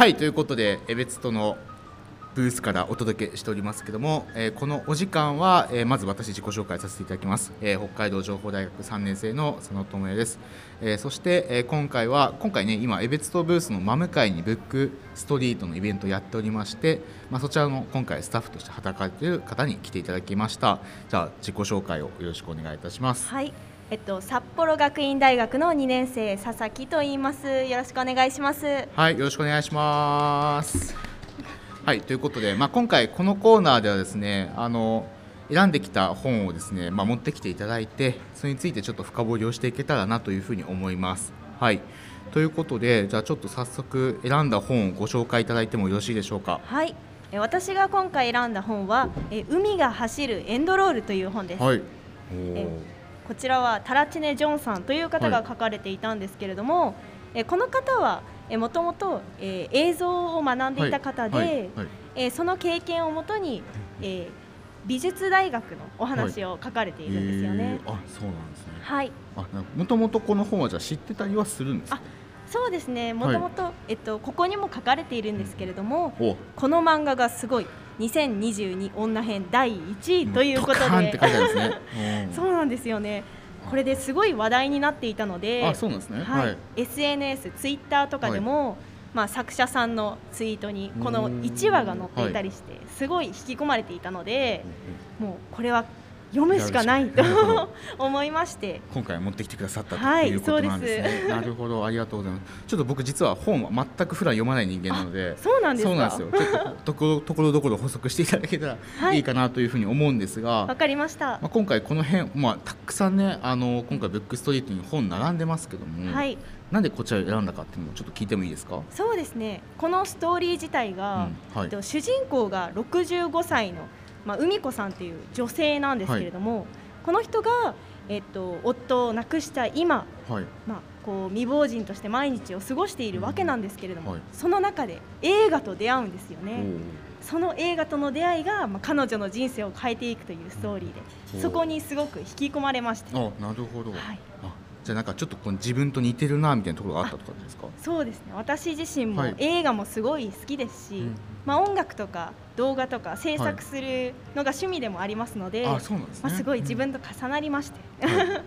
はいということで江別とのブースからお届けしておりますけども、えーこのお時間は、えーまず私自己紹介させていただきます、えー北海道情報大学3年生の佐野智也です、えそして、え今回は今回ね今江別とブースの真向かいにブックストリートのイベントをやっておりまして、まあ、そちらの今回スタッフとして働かれている方に来ていただきました。じゃあ自己紹介をよろしくお願いいたします。はい、えっと札幌学院大学の2年生佐々木と言います。よろしくお願いします。はい、よろしくお願いします。はい、ということで、まあ、今回このコーナーではですね、あの選んできた本をですね、まあ、持ってきていただいて、それについてちょっと深掘りをしていけたらなというふうに思います。はい、ということで、じゃあちょっと早速選んだ本をご紹介いただいてもよろしいでしょうか？はい、え私が今回選んだ本は、え海が走るエンドロールという本です。はい。えこちらはタラチネ・ジョンさんという方が書かれていたんですけれども、えこの方はえもともとえー映像を学んでいた方で、えーその経験をもとに、えー美術大学のお話を書かれているんですよね。えー。あ、そうなんですね。はい、あ、もともとこの本はじゃあ知ってたりはするんですか？そうですね。もともとえっとここにも書かれているんですけれども、お、この漫画がすごい2022女編第1位ということで、書いてあるんですね。うん。そうなんですよね。これですごい話題になっていたので、あ、そうなんですね。はい、SNS、ツイッターとかでも、まあ、作者さんのツイートにこの1話が載っていたりして、すごい引き込まれていたので、もうこれは読むしかないと思いまして、今回持ってきてくださったとはいいうことなんですね。そうですなるほど、ありがとうございます。ちょっと僕実は本は全く普段読まない人間なので。そうなんですか？そうなんですよ。ちょっとところ ところどころ補足していただけたらはいいいかなというふうに思うんですが、わかりましたまあ、。今回この辺、まあ、たくさんねあの今回ブックストリートに本並んでますけども、はい、なんでこちらを選んだかっていうのをちょっと聞いてもいいですか？そうですね。このストーリー自体が、うんはいえっと主人公が65歳のまあ海子さんっていう女性なんですけれども、この人がえっと夫を亡くした今、はい。まあこう未亡人として毎日を過ごしているわけなんですけれども、はい。その中で映画と出会うんですよね。おその映画との出会いが、まあ、彼女の人生を変えていくというストーリーおでそこにすごく引き込まれまして、ーあ、なるほど。はい、あ、じゃあなんかちょっとこう自分と似てるなみたいなところがあったとかですか？そうですね私自身もはい映画もすごい好きですし、うんまあ、音楽とか動画とか制作するのが趣味でもありますので、あ、そうなんですね。まあ、すごい自うん分と重なりまして、はいあ なるほど。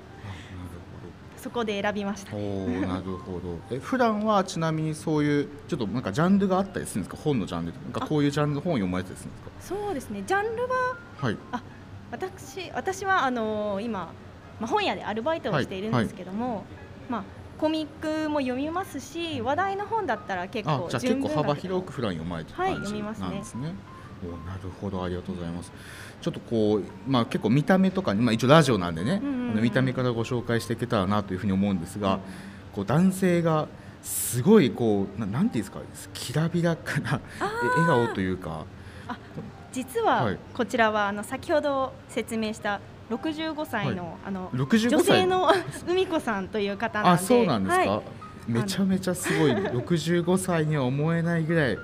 そこで選びましたおーなるほど。え普段はちなみにそういうちょっとなんかジャンルがあったりするんですか？本のジャンルなんかこういうジャンルの本を読まれたりするんですそうですねジャンルはか。はい。私私はあの今、まあ、本屋でアルバイトをしているんですけども、まあ、コミックも読みますし話題の本だったら結構結構幅広く普段読まれてるはい感じ読みますね。なんですね。おなるほど。ありがとうございます。ちょっとこうまあ結構見た目とかにまあ一応ラジオなんでね、うんうんうん。あの見た目からご紹介していけたらなというふうに思うんですが、こう男性がすごいこうななんていうんですかきらびやかな笑顔というか。実ははい。こちらはあの先ほど説明した65歳の,、あの65女歳。性の 海子さんという方なんで。あそうなんですか、はい。めちゃめちゃすごい。65歳には思えないぐらい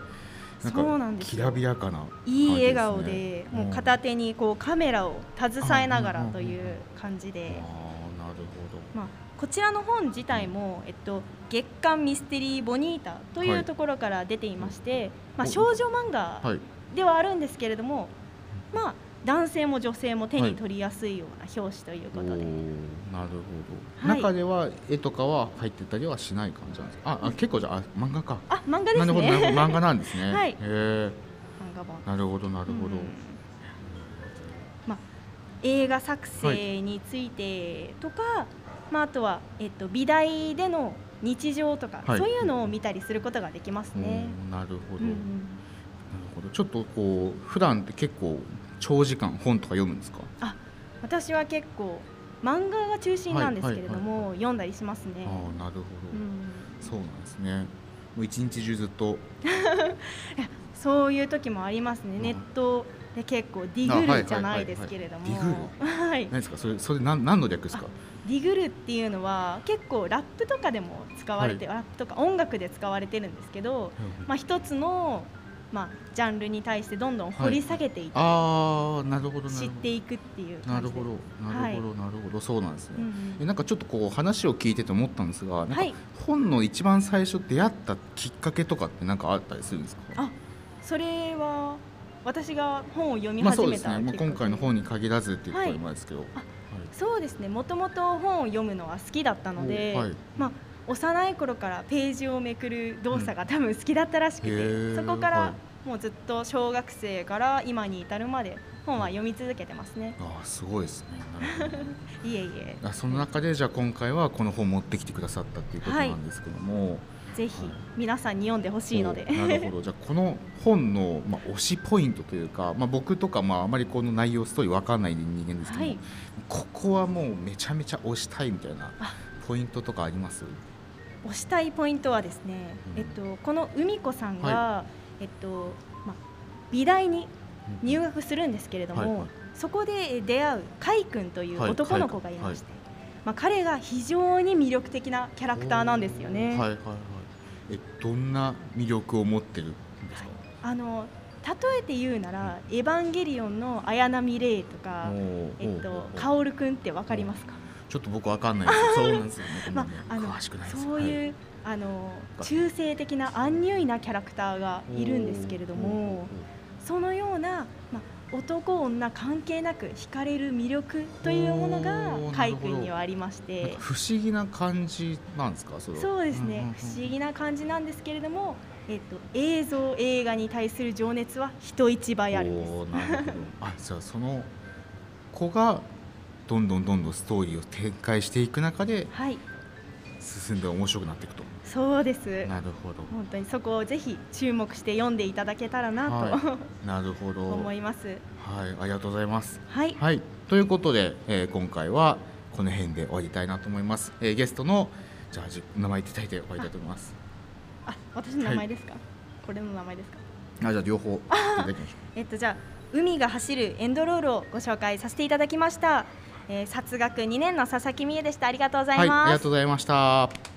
なんそうなかんですよ。きらびやかな感じいい笑顔でもううん片手にこうカメラを携えながらという感じで、なるまあ、こちらの本自体も、えっと、月刊ミステリーボニータとはいいうところから出ていまして、まあ、お少女漫画ほどはい。ではあるんですけれども、まあ、男性も女性も手に取りやすいような表紙ということで、おーなるほど、はい。中では絵とかは入ってたりはしない感じなんですか？ああ結構じゃああ漫画か。あ漫画ですね。漫画なんですね。はい。へえ漫画本。なるほどなるほど、うん。まあ、映画作成についてとか、まあ、あとは、えっと、美大での日常とか、はい。そういうのを見たりすることができますね。うんなるほど、うんうなんるほど。ちょっとこう普段って結構長時間本とか読むんですか？あ私は結構漫画が中心なんですけれども、読んだりしますね。ああなるほど、うん。そうなんですね。もう一日中ずっと？そういう時もありますね、うん。ネットで結構ディグルじゃないですけれども、あはいはいはい。はい。何ですか？それそれ何何の略ですか？ディグルっていうのは結構ラップとかでも使われて、ラップとか音楽で使われてるんですけど、まあ、一つのまあ、ジャンルに対してどんどん掘り下げていって、ああなるほど知っていくっていうなるほどなるほど、なるほどそうなんですね、うんうん。えなんかちょっとこう話を聞いてて思ったんですが本の一番最初出会ったきっかけとかってなんかあったりするんですか？あそれは私が本を読みまあそう始めですね、まあ、たきっかけ今回の本に限らずっていうところもですけど、あそうですね。もともと本を読むのは好きだったので、はい。まあ、幼い頃からページをめくる動作が多分好きだったらしくて、へー。そこからはもうずっと小学生から今に至るまで本は読み続けてますね。ああすごいですね。いえいえ。あその中でじゃあ今回はこの本持ってきてくださったっていうことなんですけども、ぜひ皆さんに読んでほしいので。おなるほど。じゃあこの本の、まあ、推しポイントというか、まあ、僕とか、まあ、あまりこの内容ストーリー分かんない人間ですけども、はい。ここはもうめちゃめちゃ推したいみたいなあ。ポイントとかあります？推したいポイントはですね、うん。えっと、この海子さんが、はえっとまあ、美大に入学するんですけれども、はいはい。そこで出会う海君というはい。男の子がいまして、まあ、彼が非常に魅力的なキャラクターなんですよね。はいはいはい。えどんな魅力を持ってるんですか、あの例えて言うなら「エヴァンゲリオン」の綾波レイとか、えっとカオルくんってわかりますか、ちょっと僕わかんないですそうなんですよまね。あ、あの詳しくないそういう、はい。あの中性的なアンニュイなキャラクターがいるんですけれどもそのような、まあ、男女関係なく惹かれる魅力というものが海君にはありまして。か不思議な感じなんですか？そそうですね、不思議な感じなんですけれども、えっと、映像映画に対する情熱は人一倍あるんです。あじゃあその子がどんどんどんどんストーリーを展開していく中ではい。進んで面白くなっていくと。そうです。なるほど。本当にそこをぜひ注目して読んでいただけたらなと、は なるほど。思います。はいありがとうございます。はい、はい。ということで、えー今回はこの辺で終わりたいなと思います、えーゲストのじゃあじ名前言っていただいて終わりたいと思います。あ私の名前ですか、これの名前ですか？あじゃあ両方言っていただきましょ えっとじゃあ海が走るエンドロールをご紹介させていただきました、えー、殺学2年の佐々木美恵でした。ありがとうござうはいあます、りがとうございました。